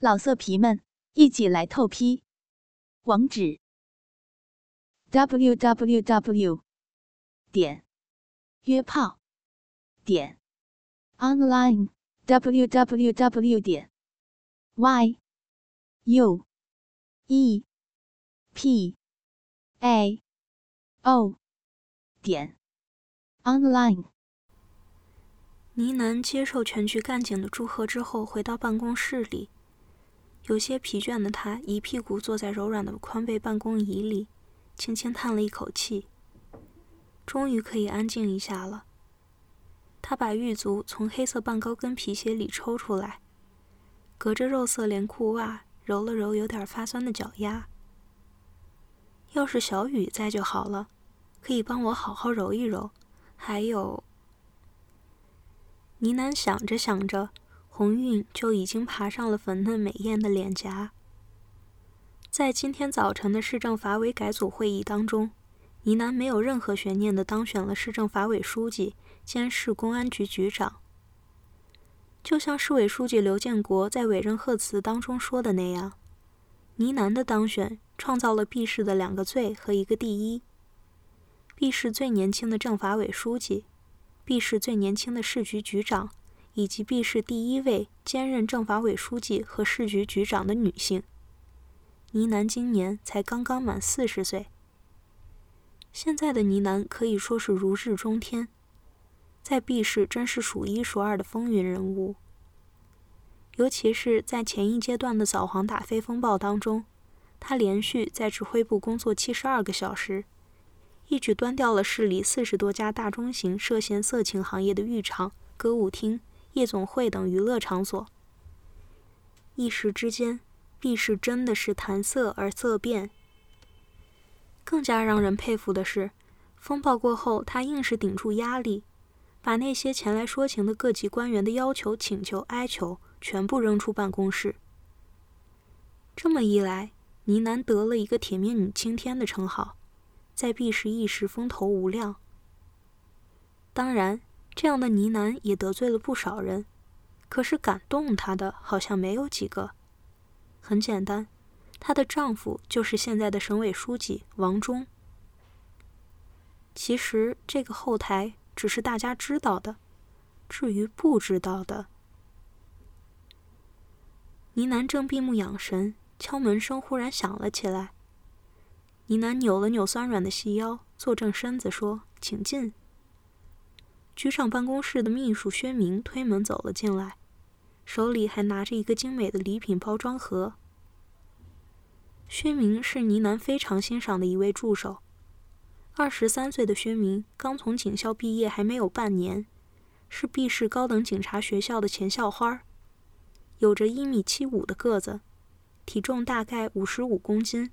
老色皮们，一起来透批！网址：w w w 点约炮点 online w w w 点 y u e p a o 点 online。呢喃接受全局干警的祝贺之后，回到办公室里。有些疲倦的他，一屁股坐在柔软的宽背办公椅里，轻轻叹了一口气。终于可以安静一下了。他把玉足从黑色半高跟皮鞋里抽出来，隔着肉色连裤袜揉了揉有点发酸的脚丫。要是小雨在就好了，可以帮我好好揉一揉。还有，呢喃想着想着。红晕就已经爬上了粉嫩美艳的脸颊。在今天早晨的市政法委改组会议当中，呢喃没有任何悬念地当选了市政法委书记兼市公安局局长。就像市委书记刘建国在委任贺词当中说的那样，呢喃的当选创造了 B 市的两个最和一个第一：B 市最年轻的政法委书记，B 市最年轻的市局局长。以及 B 市第一位兼任政法委书记和市局局长的女性，呢喃今年才刚刚满四十岁。现在的呢喃可以说是如日中天，在 B 市真是数一数二的风云人物。尤其是在前一阶段的扫黄打非风暴当中，他连续在指挥部工作七十二个小时，一举端掉了市里四十多家大中型涉嫌色情行业的浴场、歌舞厅。夜总会等娱乐场所，一时之间，必是真的是谈色而色变。更加让人佩服的是，风暴过后，他硬是顶住压力，把那些前来说情的各级官员的要求、请求、哀求全部扔出办公室。这么一来，倪楠得了一个“铁面女青天”的称号，在毕氏一时风头无量。当然。这样的呢喃也得罪了不少人，可是感动她的好像没有几个。很简单，她的丈夫就是现在的省委书记王忠。其实这个后台只是大家知道的，至于不知道的，呢喃正闭目养神，敲门声忽然响了起来。呢喃扭了扭酸软的细腰，坐正身子说：“请进。”局长办公室的秘书薛明推门走了进来，手里还拿着一个精美的礼品包装盒。薛明是倪楠非常欣赏的一位助手。二十三岁的薛明刚从警校毕业，还没有半年，是 B 市高等警察学校的前校花，有着一米七五的个子，体重大概五十五公斤，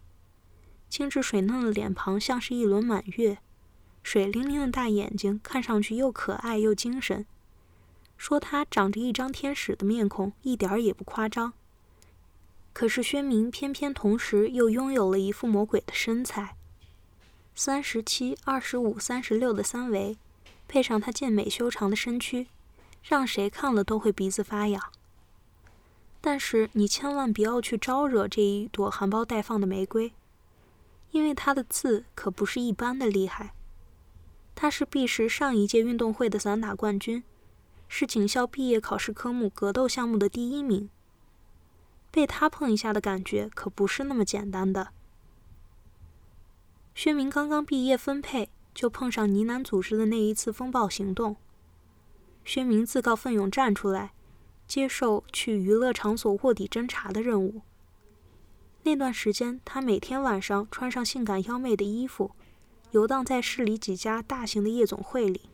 精致水嫩的脸庞像是一轮满月。水灵灵的大眼睛看上去又可爱又精神，说他长着一张天使的面孔一点儿也不夸张。可是薛明偏偏同时又拥有了一副魔鬼的身材，三十七、二十五、三十六的三围，配上他健美修长的身躯，让谁看了都会鼻子发痒。但是你千万不要去招惹这一朵含苞待放的玫瑰，因为它的刺可不是一般的厉害。他是 B 市上一届运动会的散打冠军，是警校毕业考试科目格斗项目的第一名。被他碰一下的感觉可不是那么简单的。薛明刚刚毕业分配，就碰上呢喃组织的那一次风暴行动。薛明自告奋勇站出来，接受去娱乐场所卧底侦查的任务。那段时间，他每天晚上穿上性感妖媚的衣服。游荡在市里几家大型的夜总会里，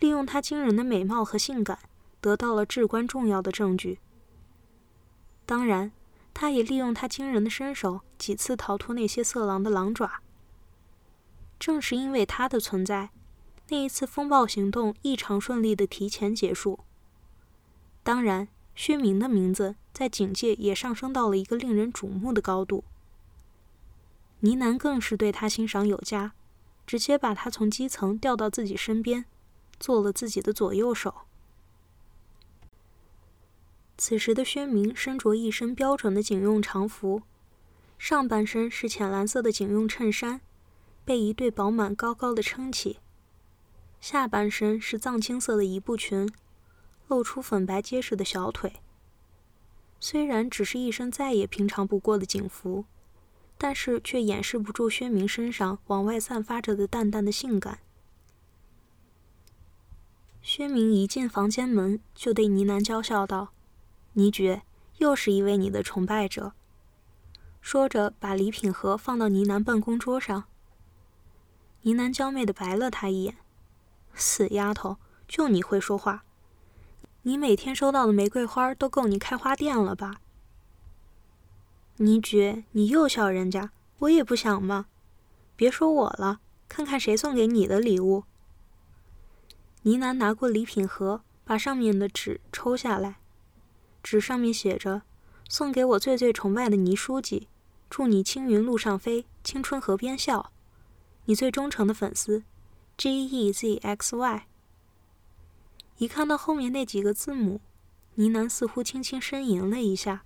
利用她惊人的美貌和性感，得到了至关重要的证据。当然，他也利用他惊人的身手，几次逃脱那些色狼的狼爪。正是因为他的存在，那一次风暴行动异常顺利的提前结束。当然，薛明的名字在警界也上升到了一个令人瞩目的高度。呢喃更是对他欣赏有加。直接把他从基层调到自己身边，做了自己的左右手。此时的薛明身着一身标准的警用长服，上半身是浅蓝色的警用衬衫，被一对饱满高高的撑起；下半身是藏青色的一步裙，露出粉白结实的小腿。虽然只是一身再也平常不过的警服，但是却掩饰不住薛明身上往外散发着的淡淡的性感。薛明一进房间门，就对呢喃娇笑道：“倪爵，又是一位你的崇拜者。”说着，把礼品盒放到呢喃办公桌上。呢喃娇媚的白了他一眼：“死丫头，就你会说话。”你每天收到的玫瑰花都够你开花店了吧？倪爵，你又笑人家，我也不想嘛。别说我了，看看谁送给你的礼物。倪楠拿过礼品盒，把上面的纸抽下来，纸上面写着：“送给我最最崇拜的倪书记，祝你青云路上飞，青春河边笑。你最忠诚的粉丝，G E Z X Y。”一看到后面那几个字母，倪楠似乎轻轻呻吟了一下，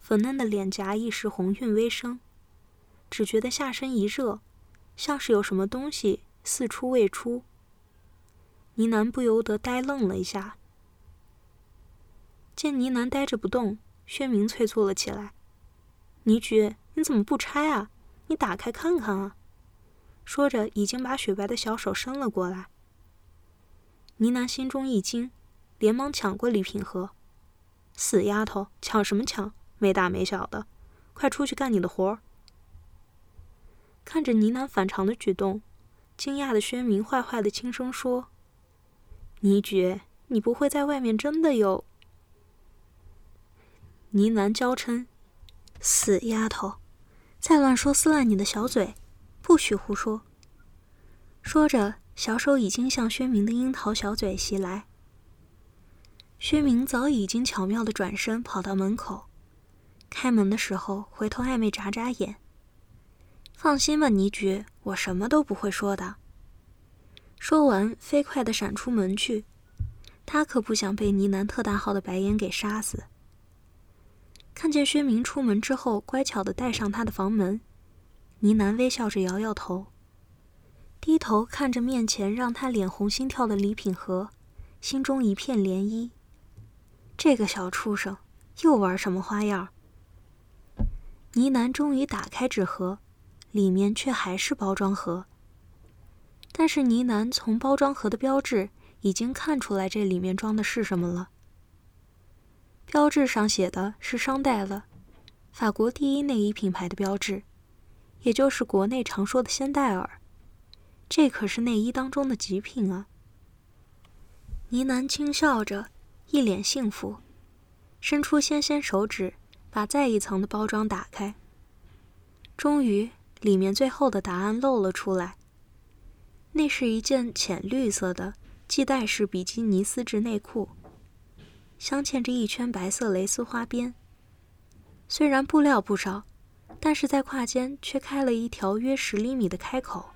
粉嫩的脸颊一时红晕微生，只觉得下身一热，像是有什么东西四出未出。呢喃不由得呆愣了一下。见呢喃呆着不动，薛明催促了起来：“倪菊，你怎么不拆啊？你打开看看啊！”说着，已经把雪白的小手伸了过来。呢喃心中一惊，连忙抢过礼品盒。死丫头，抢什么抢？没大没小的，快出去干你的活儿！看着呢喃反常的举动，惊讶的薛明坏坏的轻声说：“倪爵，你不会在外面真的有？”呢喃娇嗔：“死丫头，再乱说撕烂你的小嘴，不许胡说！”说着。小手已经向薛明的樱桃小嘴袭来。薛明早已经巧妙的转身跑到门口，开门的时候回头暧昧眨眨眼。放心吧，倪爵，我什么都不会说的。说完，飞快的闪出门去。他可不想被呢喃特大号的白眼给杀死。看见薛明出门之后，乖巧的带上他的房门，呢喃微笑着摇摇头。低头看着面前让他脸红心跳的礼品盒，心中一片涟漪。这个小畜生又玩什么花样？呢喃终于打开纸盒，里面却还是包装盒。但是呢喃从包装盒的标志已经看出来这里面装的是什么了。标志上写的是商代了，法国第一内衣品牌的标志，也就是国内常说的仙黛尔。这可是内衣当中的极品啊！呢喃轻笑着，一脸幸福，伸出纤纤手指，把再一层的包装打开。终于，里面最后的答案露了出来。那是一件浅绿色的系带式比基尼丝质内裤，镶嵌着一圈白色蕾丝花边。虽然布料不少，但是在胯间却开了一条约十厘米的开口。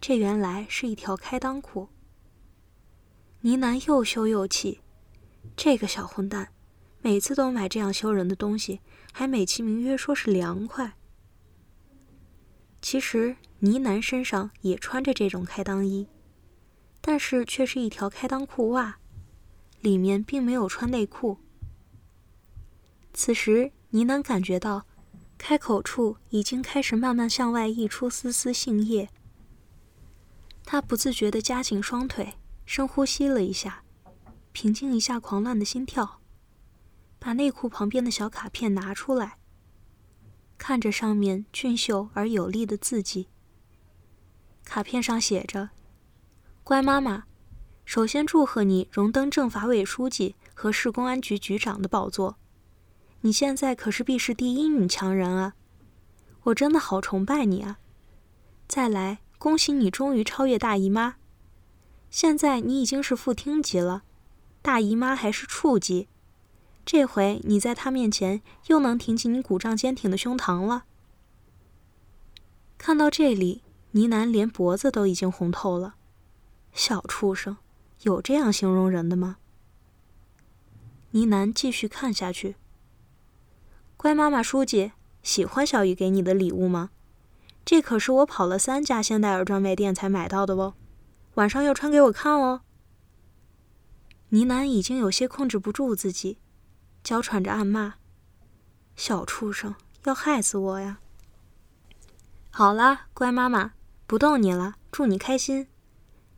这原来是一条开裆裤。呢喃又羞又气，这个小混蛋，每次都买这样羞人的东西，还美其名曰说是凉快。其实呢喃身上也穿着这种开裆衣，但是却是一条开裆裤袜，里面并没有穿内裤。此时呢喃感觉到，开口处已经开始慢慢向外溢出丝丝杏叶。他不自觉地夹紧双腿，深呼吸了一下，平静一下狂乱的心跳，把内裤旁边的小卡片拿出来，看着上面俊秀而有力的字迹。卡片上写着：“乖妈妈，首先祝贺你荣登政法委书记和市公安局局长的宝座，你现在可是 B 市第一女强人啊！我真的好崇拜你啊！再来。”恭喜你终于超越大姨妈，现在你已经是副厅级了，大姨妈还是处级，这回你在他面前又能挺起你鼓胀坚挺的胸膛了。看到这里，呢喃连脖子都已经红透了，小畜生，有这样形容人的吗？呢喃继续看下去。乖妈妈，书记喜欢小雨给你的礼物吗？这可是我跑了三家现代耳专卖店才买到的哦，晚上要穿给我看哦。呢喃已经有些控制不住自己，娇喘着暗骂：“小畜生，要害死我呀！”好啦，乖妈妈，不逗你了，祝你开心。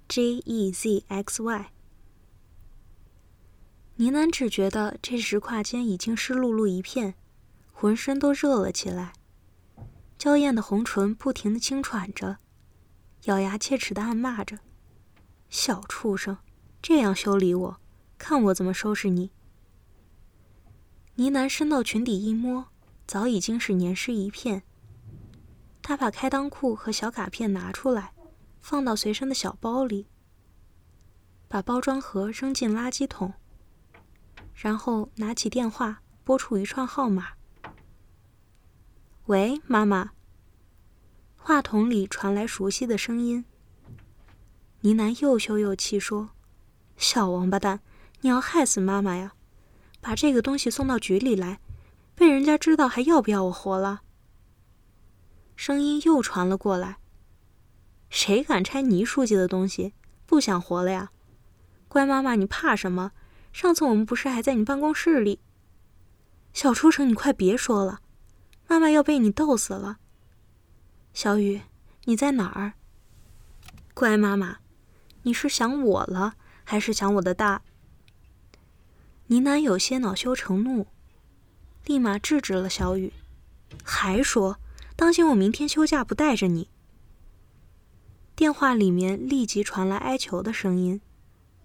J E Z X Y。呢喃只觉得这时胯间已经湿漉漉一片，浑身都热了起来，娇艳的红唇不停的轻喘着，咬牙切齿的暗骂着：“小畜生，这样修理我，看我怎么收拾你！”呢喃伸到裙底一摸，早已经是黏湿一片。他把开裆裤和小卡片拿出来，放到随身的小包里，把包装盒扔进垃圾桶，然后拿起电话拨出一串号码。喂，妈妈。话筒里传来熟悉的声音。呢喃又羞又气说：“小王八蛋，你要害死妈妈呀！把这个东西送到局里来，被人家知道还要不要我活了？”声音又传了过来。谁敢拆倪书记的东西？不想活了呀？乖妈妈，你怕什么？上次我们不是还在你办公室里？小畜生，你快别说了，妈妈要被你逗死了。小雨，你在哪儿？乖妈妈，你是想我了，还是想我的大？呢喃有些恼羞成怒，立马制止了小雨，还说。当心，我明天休假不带着你。电话里面立即传来哀求的声音：“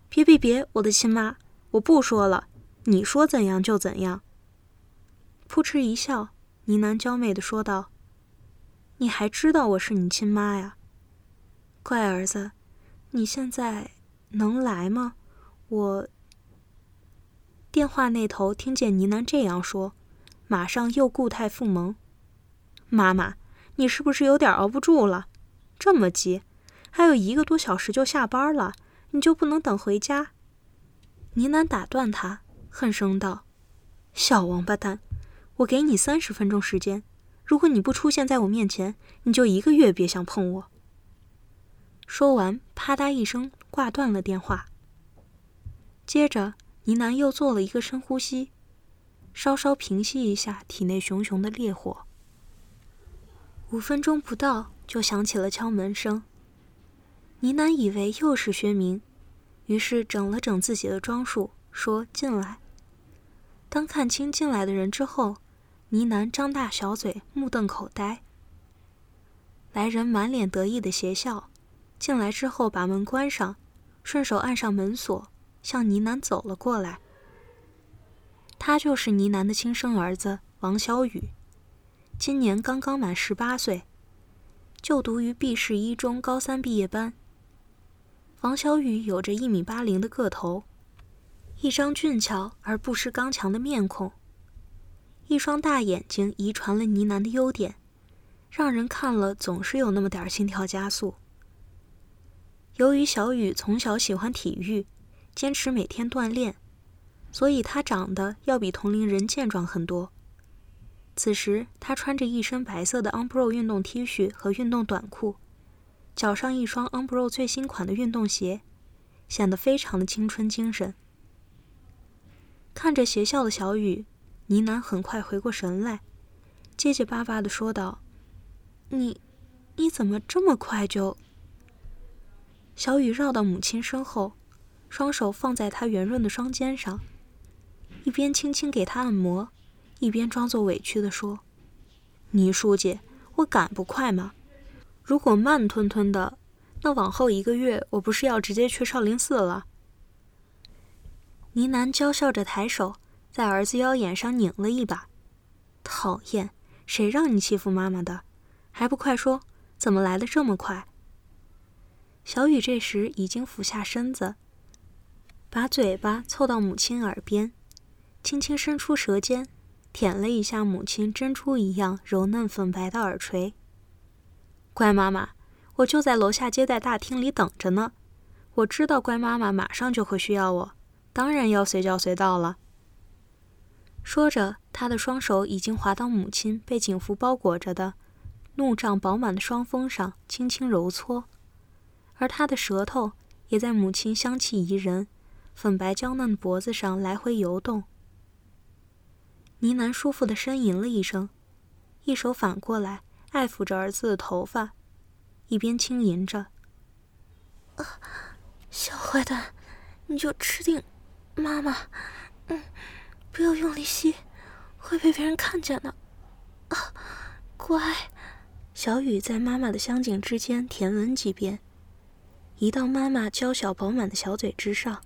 别别别，我的亲妈，我不说了，你说怎样就怎样。”扑哧一笑，呢喃娇媚的说道：“你还知道我是你亲妈呀？乖儿子，你现在能来吗？我……”电话那头听见呢喃这样说，马上又故态复萌。妈妈，你是不是有点熬不住了？这么急，还有一个多小时就下班了，你就不能等回家？呢喃打断他，恨声道：“小王八蛋，我给你三十分钟时间，如果你不出现在我面前，你就一个月别想碰我。”说完，啪嗒一声挂断了电话。接着，呢喃又做了一个深呼吸，稍稍平息一下体内熊熊的烈火。五分钟不到，就响起了敲门声。呢喃以为又是薛明，于是整了整自己的装束，说：“进来。”当看清进来的人之后，呢喃张大小嘴，目瞪口呆。来人满脸得意的邪笑，进来之后把门关上，顺手按上门锁，向呢喃走了过来。他就是呢喃的亲生儿子王小雨。今年刚刚满十八岁，就读于 B 市一中高三毕业班。王小雨有着一米八零的个头，一张俊俏而不失刚强的面孔，一双大眼睛遗传了呢喃的优点，让人看了总是有那么点心跳加速。由于小雨从小喜欢体育，坚持每天锻炼，所以他长得要比同龄人健壮很多。此时，他穿着一身白色的 Umbro 运动 T 恤和运动短裤，脚上一双 Umbro 最新款的运动鞋，显得非常的青春精神。看着邪笑的小雨，呢喃很快回过神来，结结巴巴的说道：“你，你怎么这么快就？”小雨绕到母亲身后，双手放在他圆润的双肩上，一边轻轻给他按摩。一边装作委屈地说：“倪书记，我赶不快吗？如果慢吞吞的，那往后一个月我不是要直接去少林寺了？”呢喃娇笑着抬手在儿子腰眼上拧了一把，讨厌，谁让你欺负妈妈的？还不快说，怎么来的这么快？小雨这时已经俯下身子，把嘴巴凑到母亲耳边，轻轻伸出舌尖。舔了一下母亲珍珠一样柔嫩粉白的耳垂。乖妈妈，我就在楼下接待大厅里等着呢。我知道乖妈妈马上就会需要我，当然要随叫随到了。说着，他的双手已经滑到母亲被警服包裹着的怒胀饱满的双峰上，轻轻揉搓，而他的舌头也在母亲香气宜人、粉白娇嫩的脖子上来回游动。呢喃舒服的呻吟了一声，一手反过来爱抚着儿子的头发，一边轻吟着：“啊，小坏蛋，你就吃定妈妈，嗯。”不要用力吸，会被别人看见的。啊，乖。小雨在妈妈的香颈之间舔吻几遍，移到妈妈娇小饱满的小嘴之上，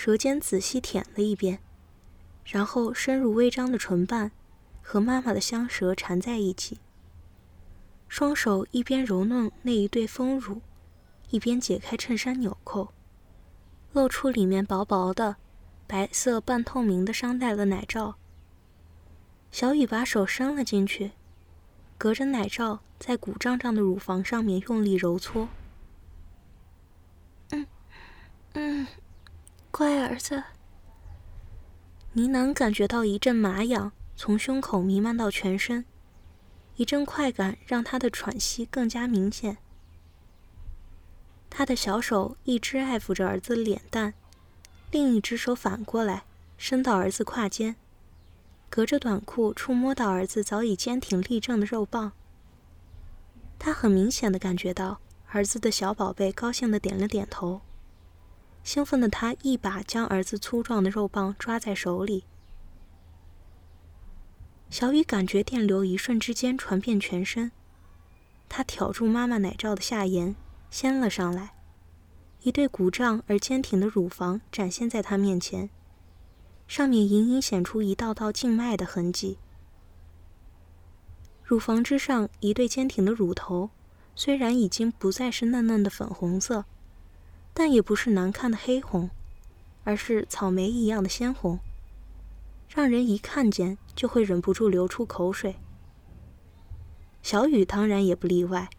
舌尖仔细舔了一遍，然后深入微张的唇瓣，和妈妈的香舌缠在一起。双手一边揉弄那一对丰乳，一边解开衬衫纽扣，露出里面薄薄的。白色半透明的商代的奶罩，小雨把手伸了进去，隔着奶罩在鼓胀胀的乳房上面用力揉搓。嗯，嗯，乖儿子。呢喃感觉到一阵麻痒从胸口弥漫到全身，一阵快感让他的喘息更加明显。他的小手一直爱抚着儿子的脸蛋。另一只手反过来，伸到儿子胯间，隔着短裤触摸到儿子早已坚挺立正的肉棒。他很明显的感觉到儿子的小宝贝高兴的点了点头，兴奋的他一把将儿子粗壮的肉棒抓在手里。小雨感觉电流一瞬之间传遍全身，他挑住妈妈奶罩的下沿，掀了上来。一对鼓胀而坚挺的乳房展现在他面前，上面隐隐显出一道道静脉的痕迹。乳房之上一对坚挺的乳头，虽然已经不再是嫩嫩的粉红色，但也不是难看的黑红，而是草莓一样的鲜红，让人一看见就会忍不住流出口水。小雨当然也不例外，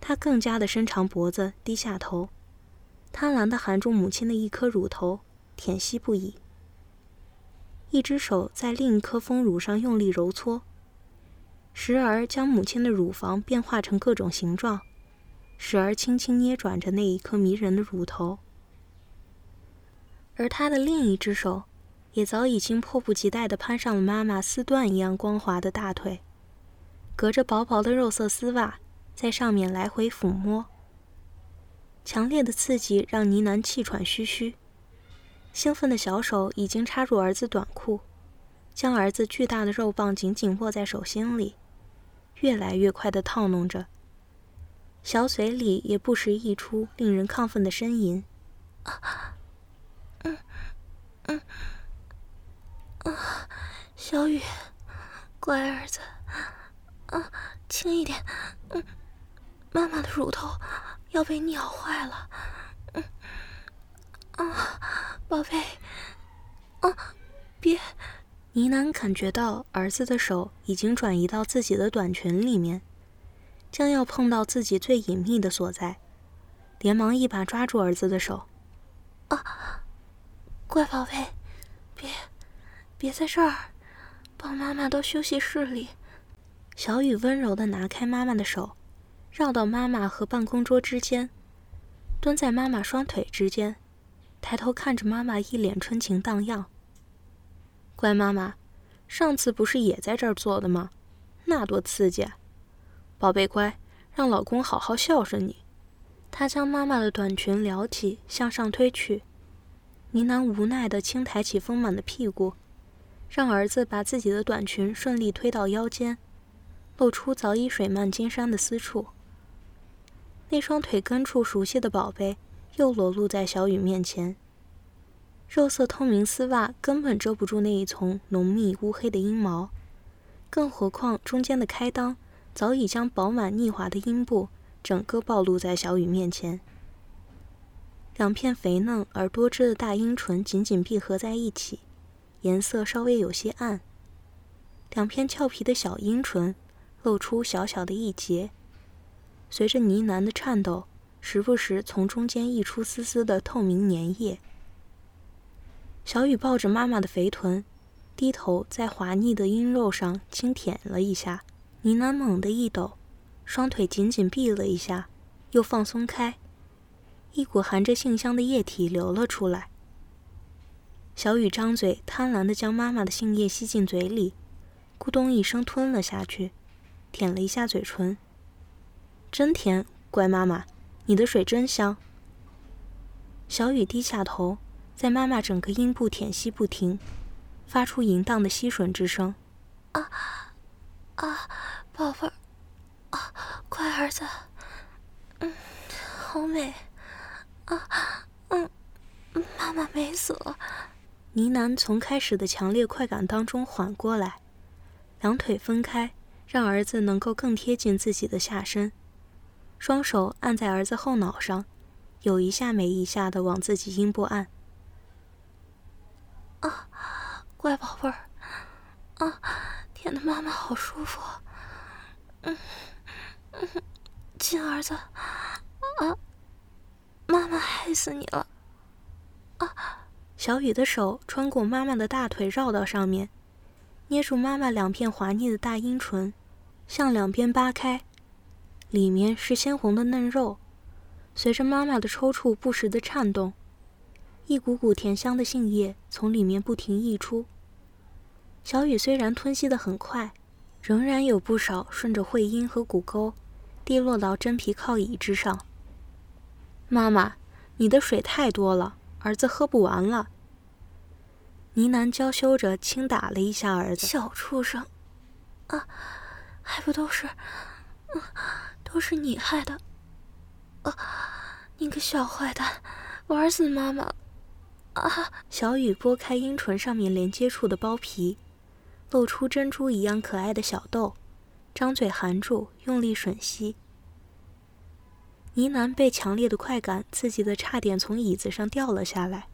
他更加的伸长脖子，低下头。贪婪地含住母亲的一颗乳头，舔吸不已。一只手在另一颗丰乳上用力揉搓，时而将母亲的乳房变化成各种形状，时而轻轻捏转着那一颗迷人的乳头。而他的另一只手，也早已经迫不及待地攀上了妈妈丝缎一样光滑的大腿，隔着薄薄的肉色丝袜，在上面来回抚摸。强烈的刺激让呢喃气喘吁吁，兴奋的小手已经插入儿子短裤，将儿子巨大的肉棒紧紧握在手心里，越来越快地套弄着。小嘴里也不时溢出令人亢奋的呻吟。啊，嗯，嗯，啊，小雨，乖儿子，啊，轻一点，嗯，妈妈的乳头。要被你咬坏了，嗯，啊，宝贝，啊，别！呢喃感觉到儿子的手已经转移到自己的短裙里面，将要碰到自己最隐秘的所在，连忙一把抓住儿子的手，啊，乖宝贝，别，别在这儿，抱妈妈到休息室里。小雨温柔的拿开妈妈的手。绕到妈妈和办公桌之间，蹲在妈妈双腿之间，抬头看着妈妈，一脸春情荡漾。乖妈妈，上次不是也在这儿做的吗？那多刺激！宝贝乖，让老公好好孝顺你。他将妈妈的短裙撩起，向上推去。呢喃无奈地轻抬起丰满的屁股，让儿子把自己的短裙顺利推到腰间，露出早已水漫金山的私处。那双腿根处熟悉的宝贝又裸露在小雨面前。肉色透明丝袜根本遮不住那一丛浓密乌黑的阴毛，更何况中间的开裆早已将饱满腻滑的阴部整个暴露在小雨面前。两片肥嫩而多汁的大阴唇紧紧闭合在一起，颜色稍微有些暗。两片俏皮的小阴唇露出小小的一截。随着呢喃的颤抖，时不时从中间溢出丝丝的透明粘液。小雨抱着妈妈的肥臀，低头在滑腻的阴肉上轻舔了一下。呢喃猛地一抖，双腿紧紧闭了一下，又放松开，一股含着杏香的液体流了出来。小雨张嘴，贪婪地将妈妈的杏叶吸进嘴里，咕咚一声吞了下去，舔了一下嘴唇。真甜，乖妈妈，你的水真香。小雨低下头，在妈妈整个阴部舔吸不停，发出淫荡的吸吮之声。啊！啊，宝贝儿，啊，乖儿子，嗯，好美，啊，嗯，妈妈美死了。呢喃从开始的强烈快感当中缓过来，两腿分开，让儿子能够更贴近自己的下身，双手按在儿子后脑上，有一下没一下的往自己阴部按。啊，乖宝贝儿，啊。舔的妈妈好舒服，嗯嗯，亲儿子，啊，妈妈害死你了，啊！小雨的手穿过妈妈的大腿，绕到上面，捏住妈妈两片滑腻的大阴唇，向两边扒开，里面是鲜红的嫩肉，随着妈妈的抽搐不时的颤动，一股股甜香的杏叶从里面不停溢出。小雨虽然吞吸的很快，仍然有不少顺着会阴和骨沟，滴落到真皮靠椅之上。妈妈，你的水太多了，儿子喝不完了。呢喃娇羞着轻打了一下儿子。小畜生，啊，还不都是，都是你害的，啊，你个小坏蛋，玩死妈妈！啊！小雨拨开阴唇上面连接处的包皮。露出珍珠一样可爱的小豆，张嘴含住，用力吮吸。呢喃被强烈的快感刺激的差点从椅子上掉了下来，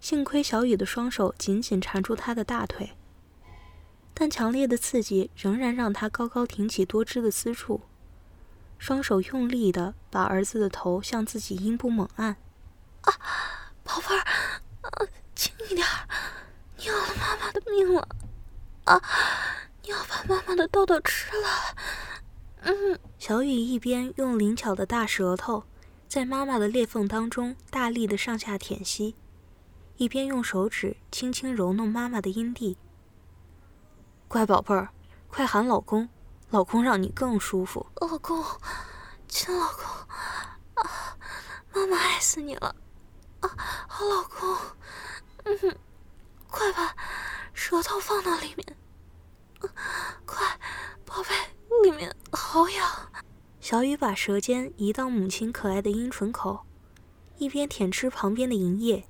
幸亏小雨的双手紧紧缠住他的大腿，但强烈的刺激仍然让他高高挺起多汁的私处，双手用力的把儿子的头向自己阴部猛按。啊，宝贝儿，啊，轻一点，你要了妈妈的命了。啊！你要把妈妈的豆豆吃了？嗯。小雨一边用灵巧的大舌头在妈妈的裂缝当中大力的上下舔吸，一边用手指轻轻揉弄妈妈的阴蒂。乖宝贝儿，快喊老公，老公让你更舒服。老公，亲老公，啊，妈妈爱死你了！啊，好老公，嗯哼，快吧舌头放到里面。快，宝贝，里面好痒。小雨把舌尖移到母亲可爱的阴唇口，一边舔吃旁边的银叶，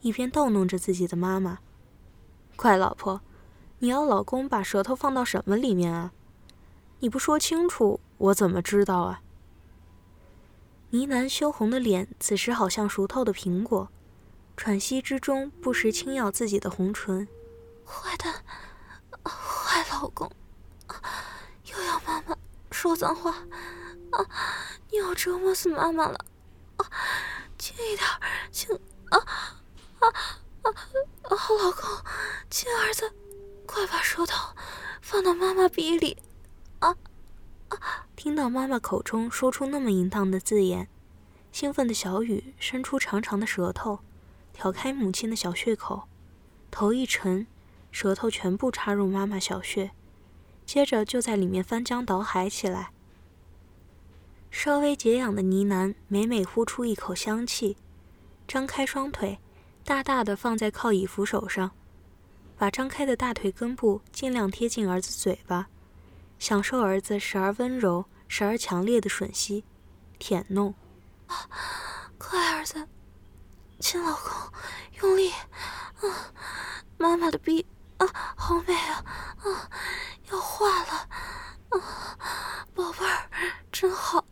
一边逗弄着自己的妈妈。快，老婆，你要老公把舌头放到什么里面啊？你不说清楚，我怎么知道啊？呢喃羞红的脸此时好像熟透的苹果，喘息之中不时轻咬自己的红唇。坏蛋！坏老公，又要妈妈说脏话啊！你要折磨死妈妈了啊！轻一点，轻啊啊啊！好老公，亲儿子，快把舌头放到妈妈鼻里啊啊！听到妈妈口中说出那么淫荡的字眼，兴奋的小雨伸出长长的舌头，挑开母亲的小穴口，头一沉。舌头全部插入妈妈小穴，接着就在里面翻江倒海起来。稍微解痒的呢喃每每呼出一口香气，张开双腿，大大的放在靠椅扶手上，把张开的大腿根部尽量贴近儿子嘴巴，享受儿子时而温柔、时而强烈的吮吸、舔弄。啊，乖儿子，亲老公，用力！啊，妈妈的逼。啊，好美啊！啊，要化了！啊，宝贝儿，真好！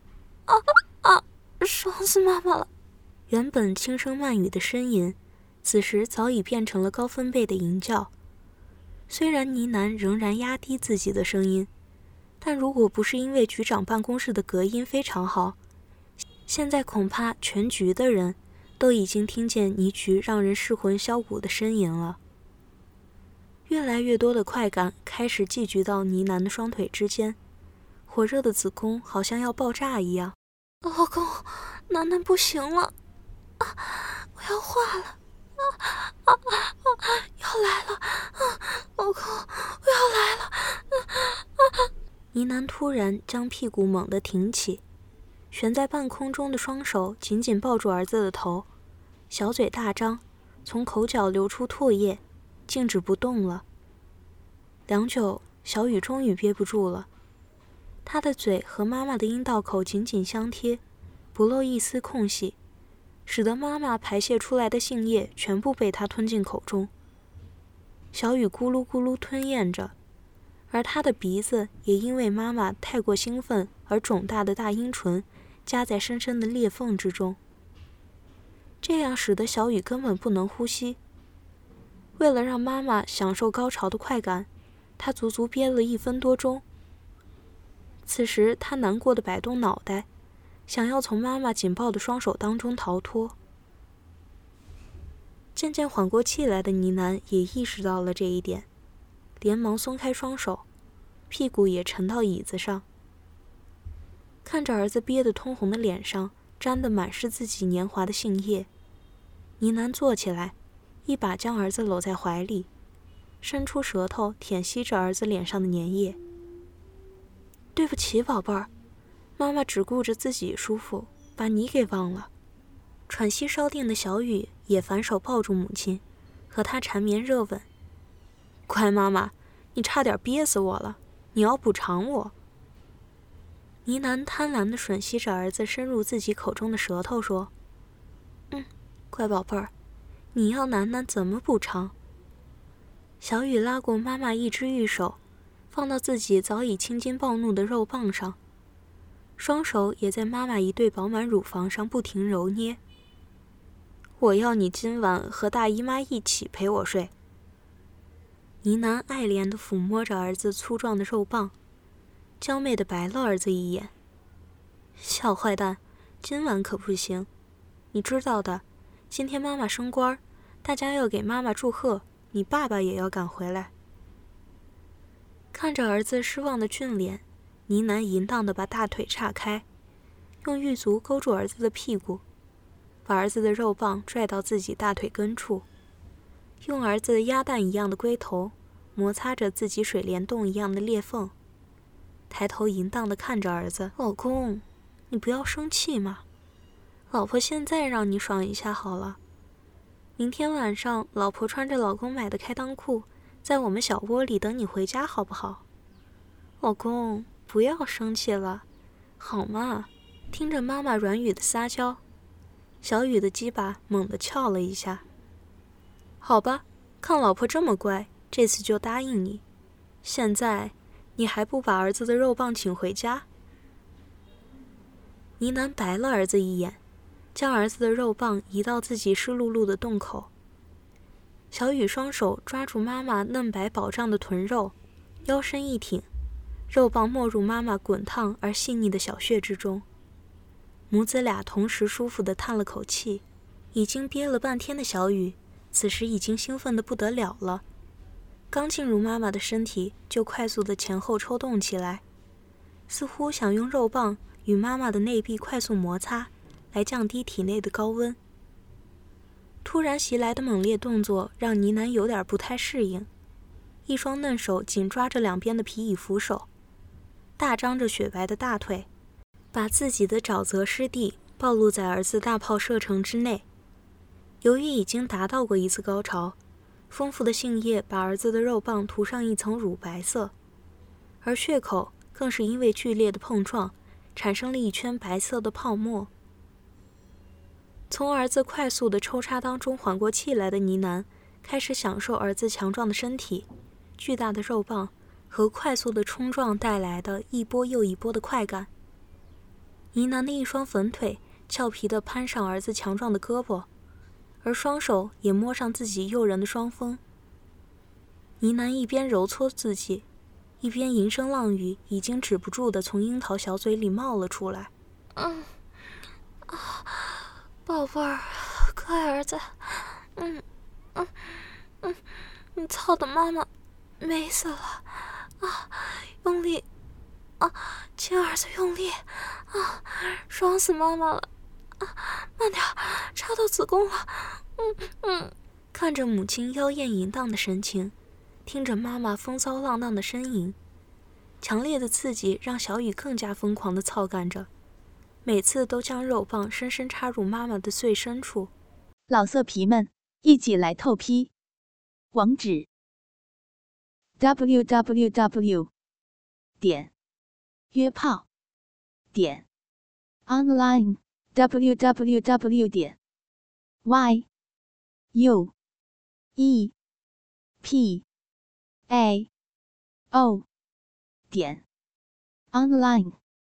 啊啊，爽死妈妈了！原本轻声慢语的呻吟，此时早已变成了高分贝的吟叫。虽然呢喃仍然压低自己的声音，但如果不是因为局长办公室的隔音非常好，现在恐怕全局的人都已经听见呢局让人失魂销骨的呻吟了。越来越多的快感开始寄居到呢喃的双腿之间，火热的子宫好像要爆炸一样。老公，楠楠不行了，啊，我要化了，啊啊啊！要来了，啊，老公，我要来了，啊啊！呢喃突然将屁股猛地挺起，悬在半空中的双手紧紧抱住儿子的头，小嘴大张，从口角流出唾液，静止不动了。良久，小雨终于憋不住了。他的嘴和妈妈的阴道口紧紧相贴，不露一丝空隙，使得妈妈排泄出来的性液全部被他吞进口中。小雨咕噜咕噜吞咽着，而他的鼻子也因为妈妈太过兴奋而肿大的大阴唇夹在深深的裂缝之中，这样使得小雨根本不能呼吸。为了让妈妈享受高潮的快感，他足足憋了一分多钟。此时，他难过的摆动脑袋，想要从妈妈紧抱的双手当中逃脱。渐渐缓过气来的呢喃也意识到了这一点，连忙松开双手，屁股也沉到椅子上。看着儿子憋得通红的脸上沾的满是自己年华的杏叶，呢喃坐起来，一把将儿子搂在怀里，伸出舌头舔吸着儿子脸上的粘液。对不起，宝贝儿，妈妈只顾着自己舒服，把你给忘了。喘息稍定的小雨也反手抱住母亲，和她缠绵热吻。乖妈妈，你差点憋死我了，你要补偿我。呢喃贪婪地吮吸着儿子深入自己口中的舌头，说：“嗯，乖宝贝儿，你要楠楠怎么补偿？”小雨拉过妈妈一只玉手。放到自己早已青筋暴怒的肉棒上，双手也在妈妈一对饱满乳房上不停揉捏。我要你今晚和大姨妈一起陪我睡。呢喃爱怜地抚摸着儿子粗壮的肉棒，娇媚地白了儿子一眼。小坏蛋，今晚可不行，你知道的，今天妈妈升官，大家要给妈妈祝贺，你爸爸也要赶回来。看着儿子失望的俊脸，呢喃淫荡的把大腿岔开，用玉足勾住儿子的屁股，把儿子的肉棒拽到自己大腿根处，用儿子鸭蛋一样的龟头摩擦着自己水帘洞一样的裂缝，抬头淫荡的看着儿子：“老公，你不要生气嘛，老婆现在让你爽一下好了，明天晚上老婆穿着老公买的开裆裤。”在我们小窝里等你回家，好不好？老公，不要生气了，好吗？听着妈妈软语的撒娇，小雨的鸡巴猛地翘了一下。好吧，看老婆这么乖，这次就答应你。现在，你还不把儿子的肉棒请回家？呢喃白了儿子一眼，将儿子的肉棒移到自己湿漉漉的洞口。小雨双手抓住妈妈嫩白饱胀的臀肉，腰身一挺，肉棒没入妈妈滚烫而细腻的小穴之中。母子俩同时舒服地叹了口气。已经憋了半天的小雨，此时已经兴奋得不得了了。刚进入妈妈的身体，就快速地前后抽动起来，似乎想用肉棒与妈妈的内壁快速摩擦，来降低体内的高温。突然袭来的猛烈动作让呢喃有点不太适应，一双嫩手紧抓着两边的皮椅扶手，大张着雪白的大腿，把自己的沼泽湿地暴露在儿子大炮射程之内。由于已经达到过一次高潮，丰富的性液把儿子的肉棒涂上一层乳白色，而血口更是因为剧烈的碰撞，产生了一圈白色的泡沫。从儿子快速的抽插当中缓过气来的呢喃，开始享受儿子强壮的身体、巨大的肉棒和快速的冲撞带来的一波又一波的快感。呢喃的一双粉腿俏皮地攀上儿子强壮的胳膊，而双手也摸上自己诱人的双峰。呢喃一边揉搓自己，一边吟声浪语，已经止不住地从樱桃小嘴里冒了出来。嗯，宝贝儿，乖儿子，嗯，嗯，嗯，你操的妈妈美死了！啊，用力！啊，亲儿子用力！啊，爽死妈妈了！啊，慢点，插到子宫了！嗯嗯。看着母亲妖艳淫荡的神情，听着妈妈风骚浪荡的呻吟，强烈的刺激让小雨更加疯狂的操干着，每次都将肉棒深深插入妈妈的最深处。老色皮们，一起来透批！网址：w w w 点约炮点 online w w w 点 y u。e p a o 点 online。